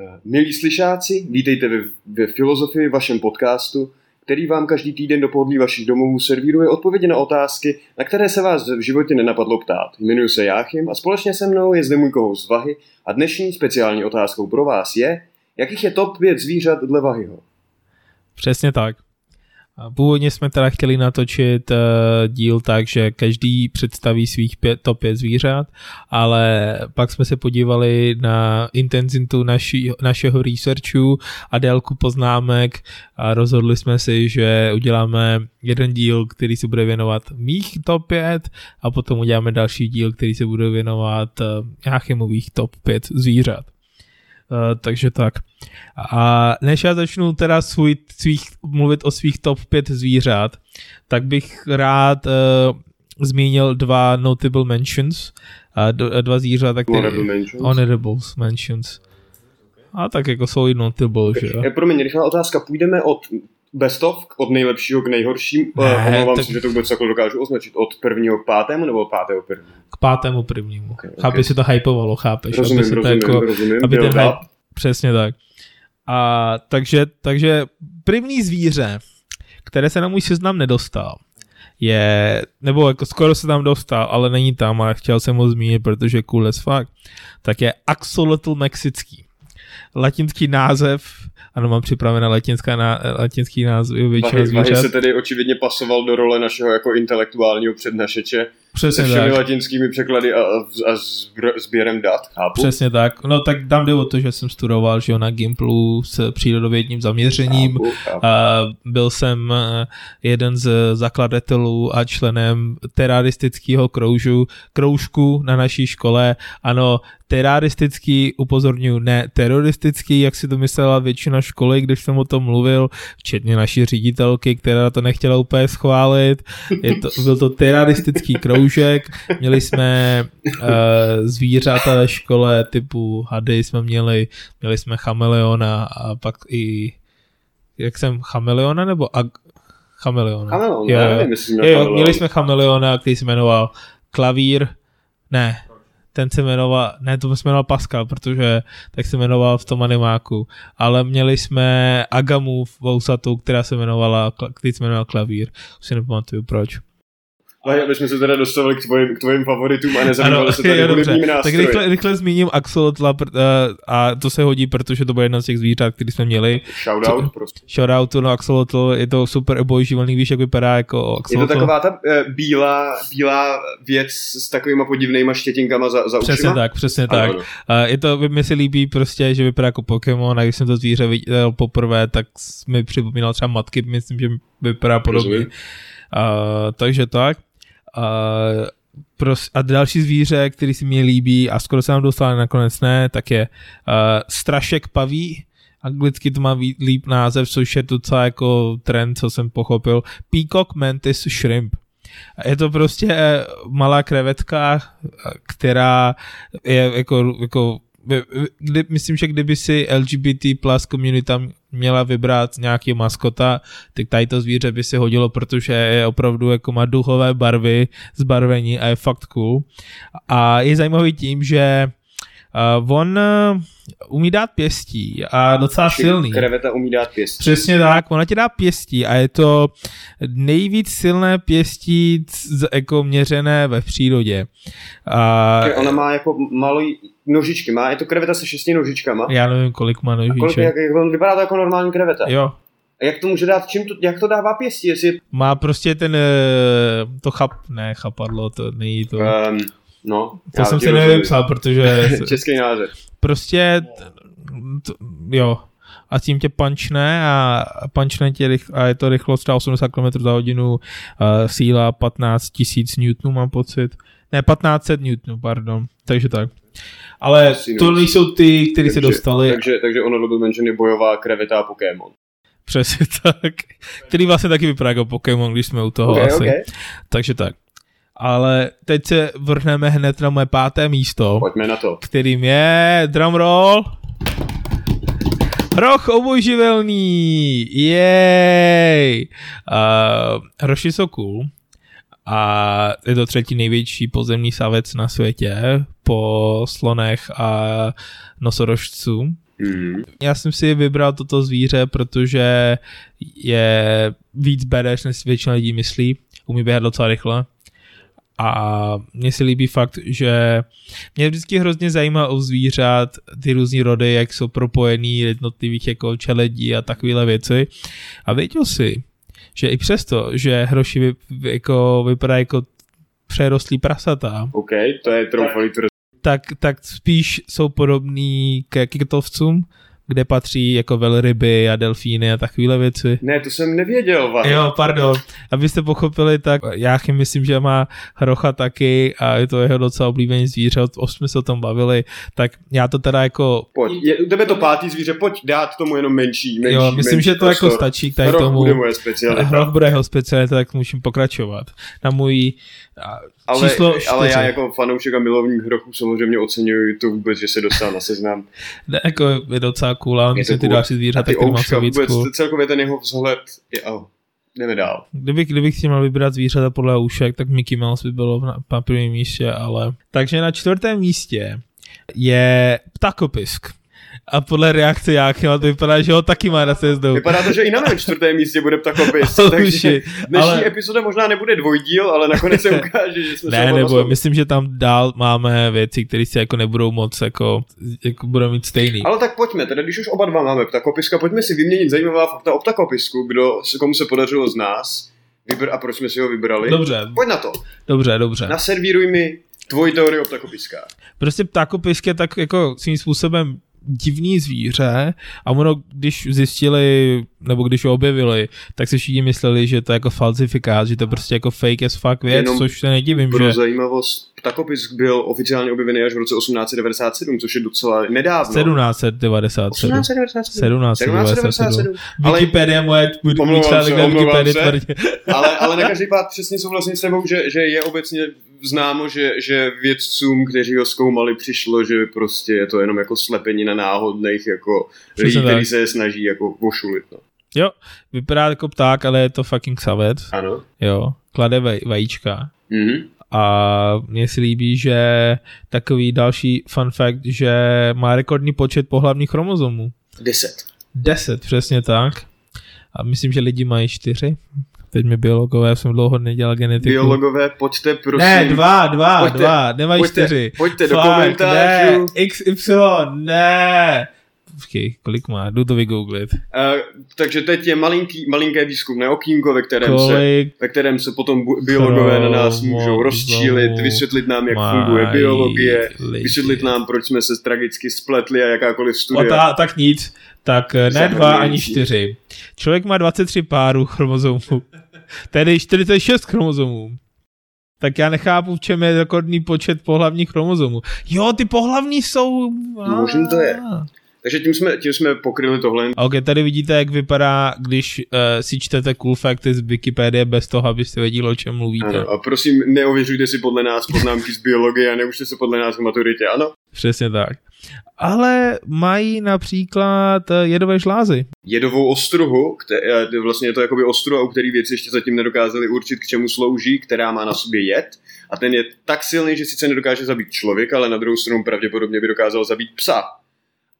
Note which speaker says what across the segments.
Speaker 1: Eh, milí slyšáci, vítejte ve, ve Filozofii, vašem podcastu, který vám každý týden do pohodlí vašich domovů servíruje odpovědi na otázky, na které se vás v životě nenapadlo ptát. Jmenuji se Jáchym a společně se mnou je zde můj z Vahy a dnešní speciální otázkou pro vás je, jakých je top 5 zvířat dle Vahyho?
Speaker 2: Přesně tak. Původně jsme teda chtěli natočit uh, díl tak, že každý představí svých pět, top 5 zvířat, ale pak jsme se podívali na intenzitu naši, našeho researchu a délku poznámek a rozhodli jsme si, že uděláme jeden díl, který se bude věnovat mých top 5 a potom uděláme další díl, který se bude věnovat uh, Jáchymových top 5 zvířat. Uh, takže tak. A než já začnu teda svůj, svých, mluvit o svých top 5 zvířat, tak bych rád uh, zmínil dva notable mentions, uh, dva zvířata, které...
Speaker 1: Honorable mentions.
Speaker 2: Honorables mentions. A tak jako jsou i notable, že jo?
Speaker 1: Promiň, rychlá otázka. Půjdeme od best of, od nejlepšího k nejhorším. Ne, Omlouvám tak... se, že to vůbec jako dokážu označit. Od prvního k pátému nebo od pátého prvního?
Speaker 2: K pátému prvnímu. Okay, okay. Chápeš, si to hypovalo, chápeš?
Speaker 1: Rozumím, aby se rozumím, to jako, rozumím.
Speaker 2: Aby ten hype, přesně tak. A takže, takže první zvíře, které se na můj seznam nedostal, je, nebo jako skoro se tam dostal, ale není tam a chtěl jsem ho zmínit, protože cool as fuck, tak je Axolotl mexický. Latinský název ano, mám připravené latinská na, latinský název většina zvířat.
Speaker 1: se tedy očividně pasoval do role našeho jako intelektuálního přednašeče. Přesně se všemi tak. latinskými překlady a, a sběrem dat, chápu?
Speaker 2: Přesně tak. No tak tam jde o to, že jsem studoval že na Gimplu s přírodovědním zaměřením. Chápu, chápu. A byl jsem eh, jeden z zakladatelů a členem teraristického kroužu, kroužku na naší škole. Ano, teraristický, upozorňuji, ne teroristický, jak si to myslela většina školy, když jsem o tom mluvil, včetně naší ředitelky, která to nechtěla úplně schválit. Je to, byl to teroristický kroužek, měli jsme uh, zvířata ve škole typu hady jsme měli, měli jsme chameleona a pak i jak jsem, chameleona nebo ag, chameleona?
Speaker 1: Chameleon, jo, nevím,
Speaker 2: jo, jo, měli jsme chameleona, který se jmenoval Klavír, ne, ten se jmenoval, ne, to se jmenoval Pascal, protože tak se jmenoval v tom animáku, ale měli jsme Agamu v Vousatu, která se jmenovala, který se jmenoval Klavír, už si nepamatuju proč.
Speaker 1: Ale aby jsme se teda dostali k tvojim, k tvojim favoritům a nezabývali se tady hudebními
Speaker 2: Tak rychle, rychle zmíním Axolotla uh, a to se hodí, protože to bylo jedna z těch zvířat, který jsme měli.
Speaker 1: Shoutout prostě.
Speaker 2: Shoutout, no Axolotl, je to super obojživelný, víš, jak vypadá jako
Speaker 1: Axolotl. Je to taková ta uh, bílá, bílá věc s takovýma podivnýma štětinkama za, za
Speaker 2: Přesně tak, přesně ano, tak. Uh, je to, mi se líbí prostě, že vypadá jako Pokémon a když jsem to zvíře viděl poprvé, tak mi připomínal třeba matky, myslím, že vypadá podobně. Uh, takže tak. A, pros, a další zvíře, který si mě líbí a skoro se nám dostal nakonec ne, tak je uh, strašek paví, anglicky to má líp název, což je docela jako trend, co jsem pochopil. Peacock mantis shrimp. Je to prostě eh, malá krevetka, která je jako, jako kdy, myslím, že kdyby si LGBT plus komunita měla vybrat nějaký maskota, tak tady to zvíře by si hodilo, protože je opravdu jako má duchové barvy, zbarvení a je fakt cool. A je zajímavý tím, že Uh, on uh, umí dát pěstí a docela silný.
Speaker 1: Kreveta umí dát pěstí.
Speaker 2: Přesně tak, ona ti dá pěstí a je to nejvíc silné pěstí z, jako měřené ve přírodě.
Speaker 1: Uh, ona má jako malý nožičky, má, je to kreveta se šesti nožičkama.
Speaker 2: Já nevím, kolik má nožiček.
Speaker 1: kolik, jak, jak, vypadá to jako normální kreveta.
Speaker 2: Jo,
Speaker 1: a jak to může dát, čím to, jak to dává pěstí? Jestli...
Speaker 2: Má prostě ten, to chap, ne chapadlo, to není to. Um,
Speaker 1: No,
Speaker 2: to jsem si nevypsal, protože...
Speaker 1: Český název.
Speaker 2: Prostě, to, jo, a tím tě pančne a pančne tě a je to rychlost třeba 80 km za hodinu, uh, síla 15 000 Newtonů mám pocit. Ne, 1500 Newtonů, pardon. Takže tak. Ale to nejsou ty, kteří se dostali.
Speaker 1: Takže, takže ono byl mention je bojová kreveta Pokémon.
Speaker 2: Přesně tak. Který vlastně taky vypadá jako Pokémon, když jsme u toho okay, asi. Okay. Takže tak ale teď se vrhneme hned na moje páté místo.
Speaker 1: Pojďme na to.
Speaker 2: Kterým je drumroll. Roh obojživelný, jej! Uh, hroši jsou cool a je to třetí největší pozemní savec na světě po slonech a nosorožců. Mm. Já jsem si vybral toto zvíře, protože je víc badass, než většina lidí myslí. Umí běhat docela rychle. A mně se líbí fakt, že mě vždycky hrozně zajímá o zvířat, ty různé rody, jak jsou propojený jednotlivých jako čeledí a takovéhle věci. A věděl si, že i přesto, že hroši vy, jako vypadá jako přerostlý prasata.
Speaker 1: OK, to je troufalý
Speaker 2: tak, tak spíš jsou podobný ke kytovcům, kde patří jako velryby a delfíny a takovéhle věci.
Speaker 1: Ne, to jsem nevěděl.
Speaker 2: Vám. Jo, pardon. Abyste pochopili, tak já myslím, že má hrocha taky a je to jeho docela oblíbený zvíře, o jsme se o tom bavili, tak já to teda jako...
Speaker 1: Pojď, je, u tebe to pátý zvíře, pojď dát tomu jenom menší, menší
Speaker 2: Jo, myslím,
Speaker 1: menší
Speaker 2: že to prostor. jako stačí k tady
Speaker 1: Hroch
Speaker 2: tomu.
Speaker 1: bude moje specialita.
Speaker 2: Hroch bude jeho specialita, tak musím pokračovat. Na můj
Speaker 1: ale,
Speaker 2: číslo
Speaker 1: ale já jako fanoušek a milovník hrochu samozřejmě oceňuji to vůbec, že se dostal na seznam.
Speaker 2: Ne, jako je docela ale myslím, ty další zvířata,
Speaker 1: který má víc vůbec, celkově ten jeho vzhled je, oh, jdeme dál.
Speaker 2: Kdybych, kdybych si měl vybrat zvířata podle ušek, tak Mickey Mouse by bylo na, na prvním místě, ale... Takže na čtvrtém místě je ptakopisk. A podle reakce Jáchyma to vypadá, že ho taky má na sjezdu.
Speaker 1: Vypadá to, že i na mém čtvrtém místě bude ptakopis.
Speaker 2: oh,
Speaker 1: takže dnešní ale... epizoda možná nebude dvojdíl, ale nakonec se ukáže, že jsme
Speaker 2: Ne, nebo myslím, že tam dál máme věci, které si jako nebudou moc jako, jako budou mít stejný.
Speaker 1: Ale tak pojďme, teda když už oba dva máme ptakopiska, pojďme si vyměnit zajímavá fakta o ptakopisku, kdo, komu se podařilo z nás vybr- a proč jsme si ho vybrali.
Speaker 2: Dobře.
Speaker 1: Pojď na to.
Speaker 2: Dobře, dobře.
Speaker 1: Naservíruj mi tvoji teorii o ptakopiskách.
Speaker 2: Prostě ptakopisk je tak jako svým způsobem divný zvíře a ono, když zjistili, nebo když ho objevili, tak si všichni mysleli, že to je jako falsifikát, že to je prostě jako fake as fuck věc, Jenom což se nedivím,
Speaker 1: pro
Speaker 2: že...
Speaker 1: zajímavost, ptakopisk byl oficiálně objevený až v roce 1897, což je docela nedávno.
Speaker 2: 1797.
Speaker 1: 1797.
Speaker 2: 1797. Wikipedia moje, můj článek na tvrdě.
Speaker 1: ale, ale na každý pád přesně souhlasím s tebou, že, že je obecně známo, že, že vědcům, kteří ho zkoumali, přišlo, že prostě je to jenom jako na náhodných jako lidí, kteří se snaží jako vošulit. No.
Speaker 2: Jo, vypadá jako pták, ale je to fucking savec.
Speaker 1: Ano.
Speaker 2: Jo, klade vaj, vajíčka.
Speaker 1: Mm-hmm.
Speaker 2: A mně si líbí, že takový další fun fact, že má rekordní počet pohlavních chromozomů.
Speaker 1: Deset.
Speaker 2: Deset, přesně tak. A myslím, že lidi mají čtyři. Teď mi biologové, jsem dlouho nedělal genetiku.
Speaker 1: Biologové, pojďte prosím.
Speaker 2: Ne, dva, dva, pojďte, dva, nemají
Speaker 1: pojďte,
Speaker 2: čtyři.
Speaker 1: Pojďte do komentářů.
Speaker 2: Ne, XY, ne. Počkej, kolik má? Jdu to vygooglit. Uh,
Speaker 1: takže teď je malinký, malinké výzkumné okýnko, ve kterém, se, ve kterém se potom biologové na nás můžou rozčílit, vysvětlit nám, jak funguje biologie, lidi. vysvětlit nám, proč jsme se tragicky spletli a jakákoliv studia.
Speaker 2: ta, tak nic. Tak eh, ne dva ani čtyři. Člověk má 23 párů chromozomů. Tedy 46 chromozomů. Tak já nechápu, v čem je rekordní počet pohlavních chromozomů. Jo, ty pohlavní jsou...
Speaker 1: Možná to je. Takže tím jsme, tím jsme pokryli tohle.
Speaker 2: Ok, tady vidíte, jak vypadá, když uh, si čtete cool facty z Wikipedie bez toho, abyste věděli, o čem mluvíte.
Speaker 1: Ano, a prosím, neověřujte si podle nás poznámky z biologie a neučte se podle nás v maturitě, ano?
Speaker 2: Přesně tak. Ale mají například eh, jedové žlázy.
Speaker 1: Jedovou ostruhu, které, eh, vlastně je to jakoby ostruha, u který věci ještě zatím nedokázali určit, k čemu slouží, která má na sobě jed. A ten je tak silný, že sice nedokáže zabít člověka, ale na druhou stranu pravděpodobně by dokázal zabít psa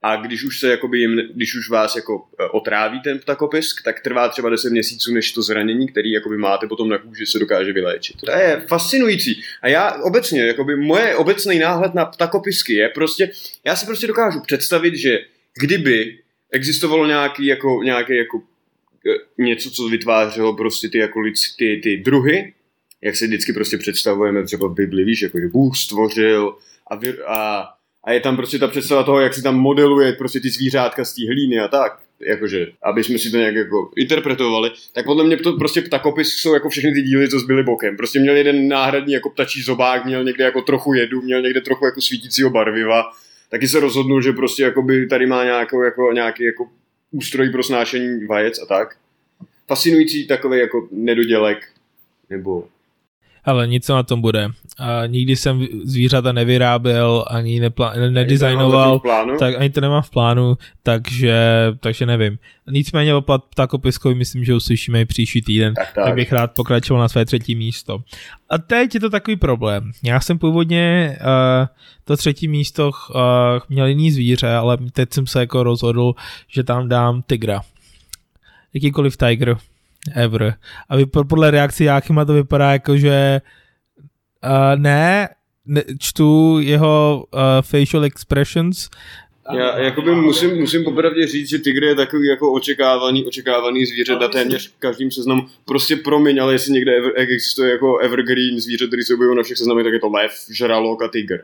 Speaker 1: a když už se jakoby jim, když už vás jako e, otráví ten ptakopisk, tak trvá třeba 10 měsíců, než to zranění, který jakoby máte potom na kůži, se dokáže vyléčit. To je fascinující. A já obecně, jakoby moje obecný náhled na ptakopisky je prostě, já si prostě dokážu představit, že kdyby existovalo nějaký jako, nějaký jako e, něco, co vytvářelo prostě ty, jako ty, ty druhy, jak se vždycky prostě představujeme třeba v Bibli, víš, jako že Bůh stvořil a, vy, a a je tam prostě ta představa toho, jak si tam modeluje prostě ty zvířátka z té hlíny a tak, jakože, aby jsme si to nějak jako interpretovali, tak podle mě to prostě ptakopis jsou jako všechny ty díly, co zbyly bokem. Prostě měl jeden náhradní jako ptačí zobák, měl někde jako trochu jedu, měl někde trochu jako svítícího barviva, taky se rozhodnul, že prostě jakoby tady má nějakou, jako, nějaký jako ústroj pro snášení vajec a tak. Fascinující takový jako nedodělek, nebo
Speaker 2: Ale nic na tom bude. A nikdy jsem zvířata nevyráběl, ani nepla- nedizajnoval, tak ani to nemám v plánu, takže, takže nevím. Nicméně o ptakopiskovi myslím, že uslyšíme i příští týden, tak, tak. tak bych rád pokračoval na své třetí místo. A teď je to takový problém. Já jsem původně uh, to třetí místo uh, měl jiný zvíře, ale teď jsem se jako rozhodl, že tam dám tygra. Jakýkoliv tiger ever. A podle reakce Jáchyma to vypadá jako, že uh, ne, ne, čtu jeho uh, facial expressions
Speaker 1: já jakoby musím, musím popravdě říct, že tygr je takový jako očekávaný, očekávaný zvíře na téměř každým seznamu. Prostě promiň, ale jestli někde ever, existuje jako evergreen zvíře, který se objevují na všech seznamech, tak je to lev, žralok a tygr.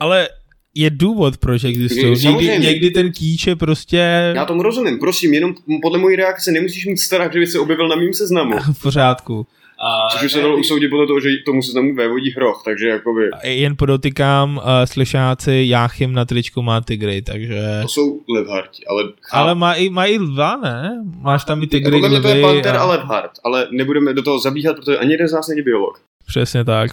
Speaker 2: Ale je důvod, proč existují. Někdy, někdy ten kýč je prostě...
Speaker 1: Já tomu rozumím, prosím, jenom podle mojí reakce nemusíš mít strach, že by se objevil na mým seznamu.
Speaker 2: v pořádku.
Speaker 1: A Což už se dalo usoudit podle toho, že tomu seznamu vévodí hroch, takže jakoby...
Speaker 2: Jen podotykám, uh, slyšáci, Jáchym na tričku má tygry, takže...
Speaker 1: To jsou levharti, ale...
Speaker 2: Ale má i, má i lva, ne? Máš tam i tygry,
Speaker 1: Podle mě to je panter a... a levhart, ale nebudeme do toho zabíhat, protože ani jeden z nás není biolog.
Speaker 2: Přesně tak.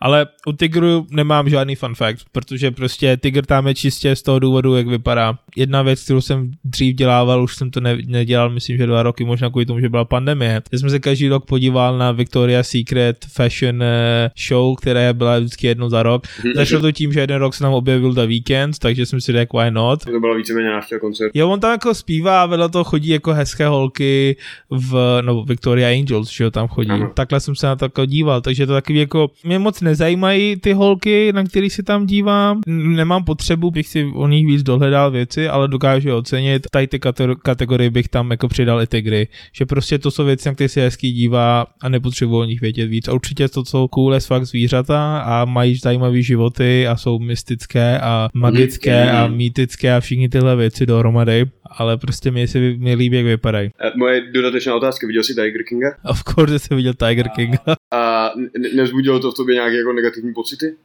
Speaker 2: Ale u Tigru nemám žádný fun fact, protože prostě Tigr tam je čistě z toho důvodu, jak vypadá. Jedna věc, kterou jsem dřív dělával, už jsem to ne, nedělal, myslím, že dva roky, možná kvůli tomu, že byla pandemie. Já jsem se každý rok podíval na Victoria's Secret Fashion eh, Show, která byla vždycky jednou za rok. Mhm. Začalo to tím, že jeden rok se tam objevil The Weekend, takže jsem si řekl, why not.
Speaker 1: To bylo víceméně návštěva koncert.
Speaker 2: Jo, on tam jako zpívá a vedle toho chodí jako hezké holky v, no, Victoria Angels, že jo, tam chodí. Ano. Takhle jsem se na to jako díval, takže to takový jako, mě moc nezajímají ty holky, na který si tam dívám. Nemám potřebu, bych si o nich víc dohledal věci, ale dokážu je ocenit. Tady ty kategorie bych tam jako přidal i tygry. Že prostě to jsou věci, na které si hezký dívá a nepotřebuji o nich vědět víc. A určitě to jsou cool as fakt zvířata a mají zajímavé životy a jsou mystické a magické a mýtické a všichni tyhle věci dohromady ale prostě mi se mi líbí, jak vypadají.
Speaker 1: Moje dodatečná otázka, viděl jsi Tiger Kinga?
Speaker 2: Of course jsem viděl Tiger Kinga.
Speaker 1: A nezbudilo to v tobě nějaké jako negativní pocity?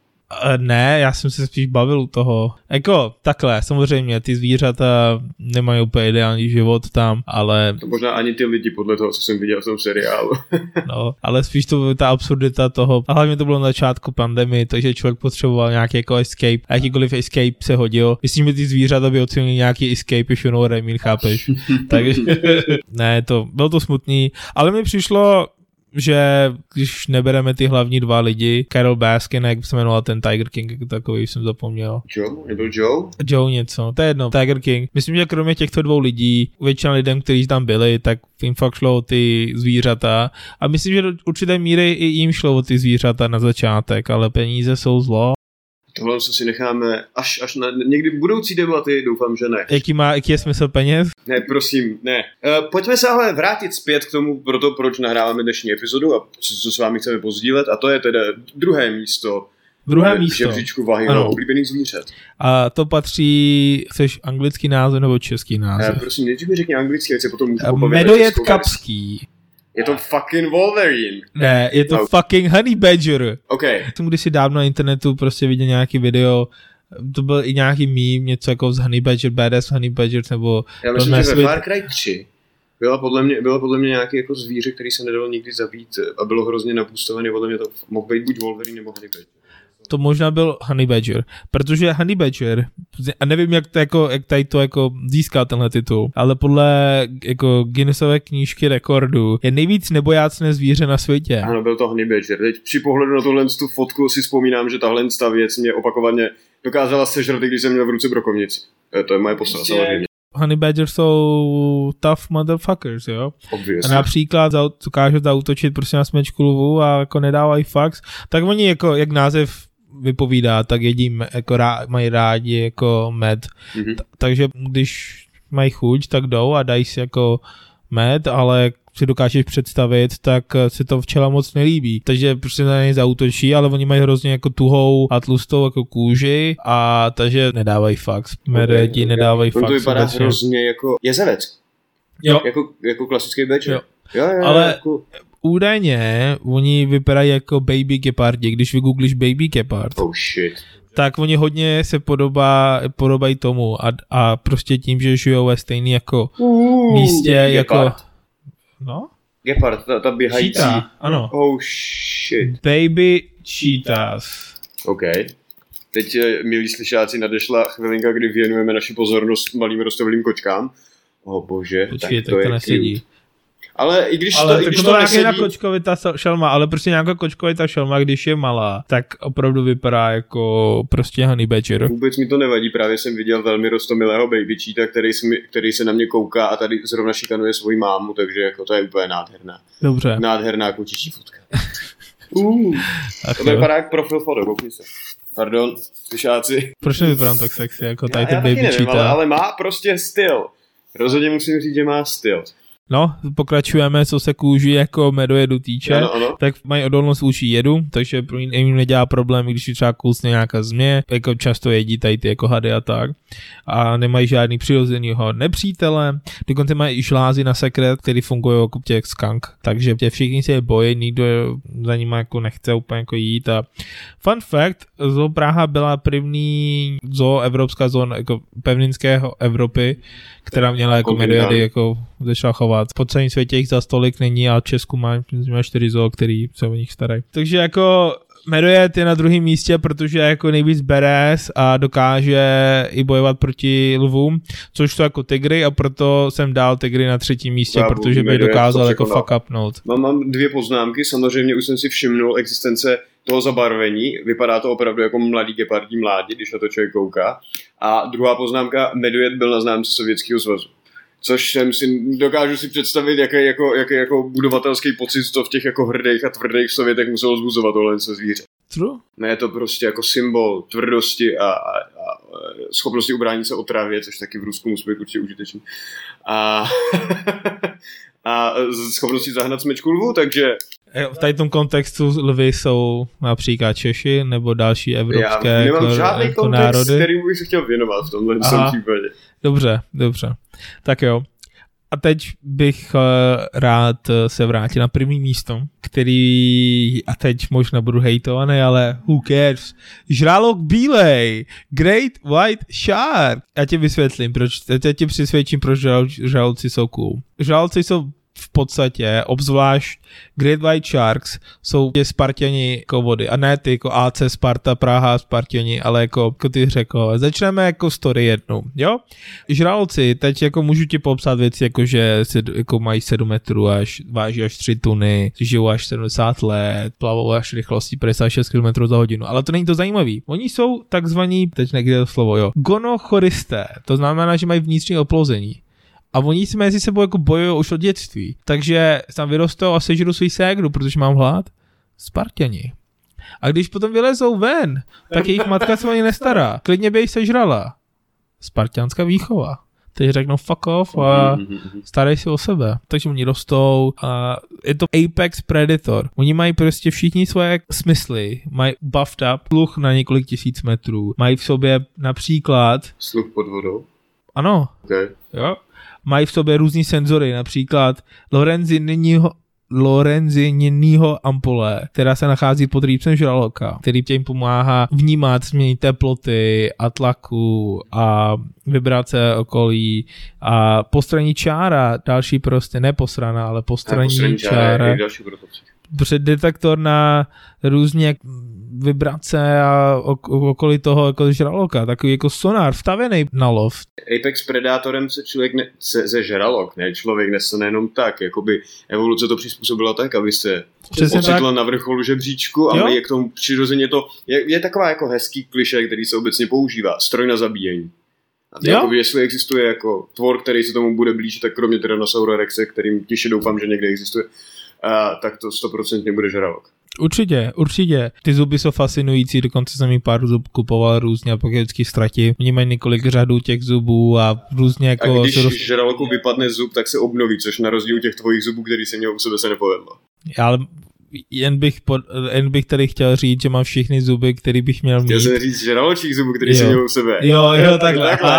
Speaker 2: Ne, já jsem se spíš bavil u toho. Jako takhle, samozřejmě, ty zvířata nemají úplně ideální život tam, ale...
Speaker 1: To možná ani ty lidi podle toho, co jsem viděl v tom seriálu.
Speaker 2: no, ale spíš to ta absurdita toho. A hlavně to bylo na začátku pandemie, takže člověk potřeboval nějaký jako escape. A jakýkoliv escape se hodil. Myslím, že ty zvířata by ocenili nějaký escape, if you know what I mean, chápeš? takže ne, to, bylo to smutný, ale mi přišlo, že když nebereme ty hlavní dva lidi, Carol Baskin, jak se jmenoval ten Tiger King, takový jsem zapomněl.
Speaker 1: Joe? Nebyl Joe?
Speaker 2: Joe něco, to je jedno, Tiger King. Myslím, že kromě těchto dvou lidí, většina lidem, kteří tam byli, tak jim fakt šlo o ty zvířata. A myslím, že do určité míry i jim šlo o ty zvířata na začátek, ale peníze jsou zlo
Speaker 1: Tohle se si necháme až, až na někdy budoucí debaty, doufám, že ne.
Speaker 2: Jaký, má, jaký je smysl peněz?
Speaker 1: Ne, prosím, ne. Uh, pojďme se ale vrátit zpět k tomu, proto, proč nahráváme dnešní epizodu a co, co s vámi chceme pozdílet, a to je teda druhé místo
Speaker 2: Druhé místo.
Speaker 1: žebříčku váhy ano. oblíbených zvířat.
Speaker 2: A to patří, chceš anglický název nebo český název?
Speaker 1: Uh, prosím, nejdřív mi řekni anglicky, ať se potom můžu
Speaker 2: Medojed kapský.
Speaker 1: Je to fucking Wolverine.
Speaker 2: Ne, je to no. fucking Honey Badger.
Speaker 1: OK.
Speaker 2: Jsem když si dávno na internetu prostě viděl nějaký video, to byl i nějaký mím, něco jako z Honey Badger, Badass Honey Badger, nebo...
Speaker 1: Já myslím, že ve Far Cry 3 byla podle mě, byla podle mě nějaký jako zvíře, který se nedalo nikdy zabít a bylo hrozně napůstovaný, podle mě to mohl být buď Wolverine nebo Honey Badger
Speaker 2: to možná byl Honey Badger, protože Honey Badger, a nevím, jak, to jako, jak tady to jako získá tenhle titul, ale podle jako Guinnessové knížky rekordu je nejvíc nebojácné zvíře na světě.
Speaker 1: Ano, byl to Honey Badger. Teď při pohledu na tuhle tu fotku si vzpomínám, že tahle ta věc mě opakovaně dokázala sežrat, když jsem měl v ruce brokovnici. To je moje postava samozřejmě.
Speaker 2: Honey Badger jsou tough motherfuckers, jo?
Speaker 1: Obviously.
Speaker 2: A například dokážou zautočit prostě na smečku lvu a jako nedávají fax, tak oni jako, jak název vypovídá, tak jedí, jako rá, mají rádi jako med. Mm-hmm. takže když mají chuť, tak jdou a dají si jako med, ale si dokážeš představit, tak se to včela moc nelíbí. Takže prostě na ně zautočí, ale oni mají hrozně jako tuhou a tlustou jako kůži a takže nedávají fax. Medvědi okay, nedávají okay. fax.
Speaker 1: To vypadá hrozně jako jezevec.
Speaker 2: Jo.
Speaker 1: Jako, jako klasický beč.
Speaker 2: Jo.
Speaker 1: Jo, jo,
Speaker 2: ale jako údajně oni vypadají jako baby gepardi, když vygooglíš baby gepard.
Speaker 1: Oh shit.
Speaker 2: Tak oni hodně se podobá, podobají tomu a, a prostě tím, že žijou ve stejný jako uh, místě, gepard. jako... No?
Speaker 1: Gepard, ta, ta běhající.
Speaker 2: Cheetah, ano.
Speaker 1: Oh shit.
Speaker 2: Baby cheetahs.
Speaker 1: OK. Teď, eh, milí slyšáci, nadešla chvilinka, kdy věnujeme naši pozornost malým rostovým kočkám. O oh, bože,
Speaker 2: Počkej,
Speaker 1: tak to,
Speaker 2: to
Speaker 1: je
Speaker 2: nesedí.
Speaker 1: cute. Ale i když
Speaker 2: Ale
Speaker 1: to, i když
Speaker 2: to,
Speaker 1: to nesedí,
Speaker 2: nějaká kočkovitá šelma, ale prostě nějaká kočkovitá šelma, když je malá, tak opravdu vypadá jako prostě honey badger.
Speaker 1: Vůbec mi to nevadí, právě jsem viděl velmi rostomilého baby cheetah, který se, mi, který se na mě kouká a tady zrovna šikanuje svoji mámu, takže jako to je úplně nádherná.
Speaker 2: Dobře.
Speaker 1: Nádherná kočičí fotka. uh,
Speaker 2: Ach,
Speaker 1: to
Speaker 2: jo.
Speaker 1: vypadá jak profil foto, koukni se. Pardon, slyšáci.
Speaker 2: Proč nevypadám tak sexy jako tady
Speaker 1: já,
Speaker 2: ten
Speaker 1: já taky
Speaker 2: baby
Speaker 1: nevím, ale, ale má prostě styl. Rozhodně musím říct, že má styl.
Speaker 2: No, pokračujeme, co se kůži jako medojedu týče.
Speaker 1: Ano, ano.
Speaker 2: tak mají odolnost vůči jedu, takže pro ně- jim nedělá problém, když třeba kousne nějaká změ, jako často jedí tady ty jako hady a tak. A nemají žádný přirozenýho nepřítele, dokonce mají i žlázy na sekret, který fungují jako těch skunk, takže tě všichni se je bojí, nikdo za nimi jako nechce úplně jako jít a fun fact, Zoo Praha byla první zoo, evropská zóna jako pevninského Evropy, která měla jako mediady jako začala chovat. Po celém světě jich za stolik není a v Česku má, má čtyři zoo, který se o nich starají. Takže jako Medojet je na druhém místě, protože je jako nejvíc beres a dokáže i bojovat proti lvům, což jsou jako tygry a proto jsem dal tygry na třetím místě,
Speaker 1: Bravo,
Speaker 2: protože by
Speaker 1: Medojet
Speaker 2: dokázal jako fuck upnout.
Speaker 1: Mám, mám dvě poznámky, samozřejmě už jsem si všimnul existence toho zabarvení, vypadá to opravdu jako mladý gepardí mládě, když na to člověk kouká. A druhá poznámka, Medojet byl na známce Sovětského svazu. Což jsem si, dokážu si představit, jaký jako, jaký jako budovatelský pocit to v těch jako hrdých a tvrdých Sovětech muselo zbuzovat tohle se zvíře.
Speaker 2: True?
Speaker 1: Ne, je to prostě jako symbol tvrdosti a, a, a schopnosti ubránit se otravě, což taky v Rusku musí být určitě užitečný. A, a schopnosti zahnat smečku lvu, takže
Speaker 2: V tady tom kontextu lvy jsou například Češi nebo další evropské
Speaker 1: já nemám
Speaker 2: jako,
Speaker 1: žádný
Speaker 2: jako
Speaker 1: kontext,
Speaker 2: národy.
Speaker 1: kterým bych se chtěl věnovat v tomhle
Speaker 2: Aha.
Speaker 1: případě.
Speaker 2: Dobře, dobře. Tak jo. A teď bych uh, rád eh, se vrátil na první místo, který, a teď možná budu hejtovaný, ale who cares. Žralok bílej, Great White Shark. Já ti vysvětlím, proč, já ti přisvědčím, proč žral, žraloci jsou cool. Žraloci jsou v podstatě, obzvlášť Great White Sharks, jsou tě Spartani jako vody. A ne ty jako AC Sparta, Praha, Spartani, ale jako, jako ty řekl. Začneme jako story jednou, jo? Žraloci, teď jako můžu ti popsat věci, jako že se, jako mají 7 metrů až, váží až 3 tuny, žijou až 70 let, plavou až rychlostí 56 km za hodinu. Ale to není to zajímavý. Oni jsou takzvaní, teď někde to slovo, jo, gonochoristé. To znamená, že mají vnitřní oplouzení. A oni si mezi sebou jako bojují už od dětství. Takže tam vyrostou a sežru svůj ségru, protože mám hlad. Spartěni. A když potom vylezou ven, tak jejich matka se o ně nestará. Klidně by jej sežrala. Spartianská výchova. Teď řeknou fuck off a starej si o sebe. Takže oni rostou a je to Apex Predator. Oni mají prostě všichni svoje smysly. Mají buffed up, sluch na několik tisíc metrů. Mají v sobě například,
Speaker 1: Sluch pod vodou.
Speaker 2: ano,
Speaker 1: Okay.
Speaker 2: Jo? Mají v sobě různý senzory, například Lorenzinního Lorenzinního ampule, která se nachází pod rýpcem žraloka, který těm pomáhá vnímat změny teploty a tlaku a vibrace okolí a postraní čára, další prostě, ne posraná, ale postraní
Speaker 1: poslední
Speaker 2: čára,
Speaker 1: je další
Speaker 2: předdetektor na různě vibrace a ok- okolí toho jako žraloka, takový jako sonar vstavený na lov.
Speaker 1: Apex Predátorem se člověk ne, se, se žralok, ne člověk nestane jenom tak, jakoby evoluce to přizpůsobila tak, aby se
Speaker 2: Přesně
Speaker 1: ocitla
Speaker 2: tak.
Speaker 1: na vrcholu žebříčku a je k tomu přirozeně to, je, je taková jako hezký kliše, který se obecně používá, stroj na zabíjení. A
Speaker 2: Jo.
Speaker 1: jakoby, jestli existuje jako tvor, který se tomu bude blížit, tak kromě Tyrannosaura Rexe, kterým těžce doufám, že někde existuje, a, tak to 100% bude žralok.
Speaker 2: Určitě, určitě. Ty zuby jsou fascinující, dokonce jsem mi pár zub kupoval různě a pak je vždycky ztratí. Oni mají několik řadů těch zubů a různě
Speaker 1: A
Speaker 2: jako...
Speaker 1: když
Speaker 2: se roz...
Speaker 1: žraloku vypadne zub, tak se obnoví, což na rozdíl těch tvojich zubů, který se měl u sebe, se nepovedlo.
Speaker 2: Ale jen bych, pod, jen bych tady chtěl říct, že mám všechny zuby, který bych měl mít.
Speaker 1: Chtěl jsem říct žraločích zubů, který
Speaker 2: Jo.
Speaker 1: jsi měl u sebe.
Speaker 2: Jo, jo, takhle.
Speaker 1: takhle.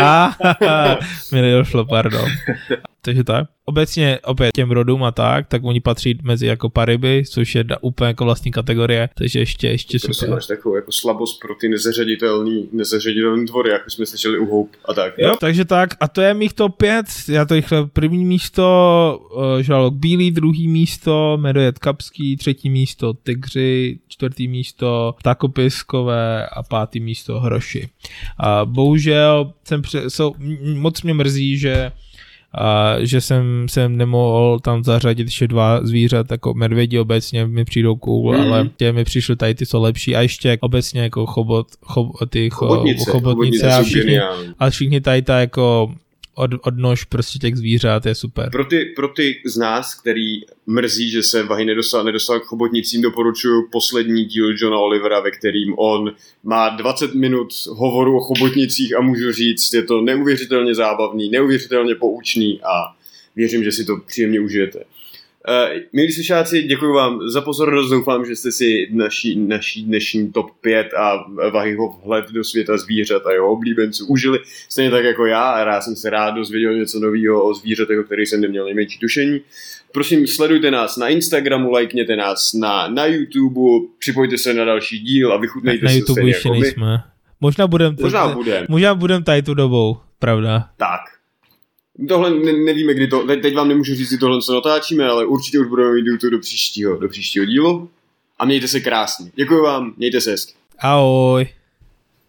Speaker 2: Ah, ah, mi nedošlo, pardon. takže tak. Obecně opět těm rodům a tak, tak oni patří mezi jako pariby, což je úplně jako vlastní kategorie, takže ještě, ještě
Speaker 1: super. Prostě máš takovou jako slabost pro ty nezařaditelný, nezařaditelný tvory, jako jsme slyšeli u Hope a tak.
Speaker 2: Jo, takže tak, a to je mých top 5, já to rychle, první místo, uh, žalok bílý, druhý místo, medojet kapský, třetí místo, tygři, čtvrtý místo, takopiskové a pátý místo hroši. A bohužel jsem, pře- so, moc mě mrzí, že a že jsem, jsem nemohl tam zařadit ještě dva zvířat, jako medvědi obecně mi přijdou cool, mm. ale tě mi přišly tady ty jsou lepší. A ještě obecně jako chobot, chob, ty chobotnice, chobotnice, chobotnice a všichni, a všichni tady ta jako od, odnož prostě těch zvířat je super.
Speaker 1: Pro ty, pro ty z nás, který mrzí, že se Vahy nedostal, nedostal k chobotnicím, doporučuji poslední díl Johna Olivera, ve kterým on má 20 minut hovoru o chobotnicích a můžu říct, je to neuvěřitelně zábavný, neuvěřitelně poučný a věřím, že si to příjemně užijete. Uh, milí slyšáci, děkuji vám za pozornost, doufám, že jste si naší, naší dnešní top 5 a Vahyho vhled do světa zvířat a jeho oblíbenců užili, stejně tak jako já a já jsem se rád dozvěděl něco nového o zvířatech, o kterých jsem neměl nejmenší tušení. Prosím, sledujte nás na Instagramu, lajkněte nás na, na YouTube, připojte se na další díl a vychutnejte
Speaker 2: na, na YouTube ještě jako nejsme. Možná budeme
Speaker 1: možná budem.
Speaker 2: možná budem tady tu dobou, pravda.
Speaker 1: Tak, Tohle ne, nevíme, kdy to, teď, teď vám nemůžu říct, tohle co natáčíme, ale určitě už budeme mít YouTube do příštího, do příštího dílu. A mějte se krásně. Děkuji vám, mějte se hezky.
Speaker 2: Ahoj.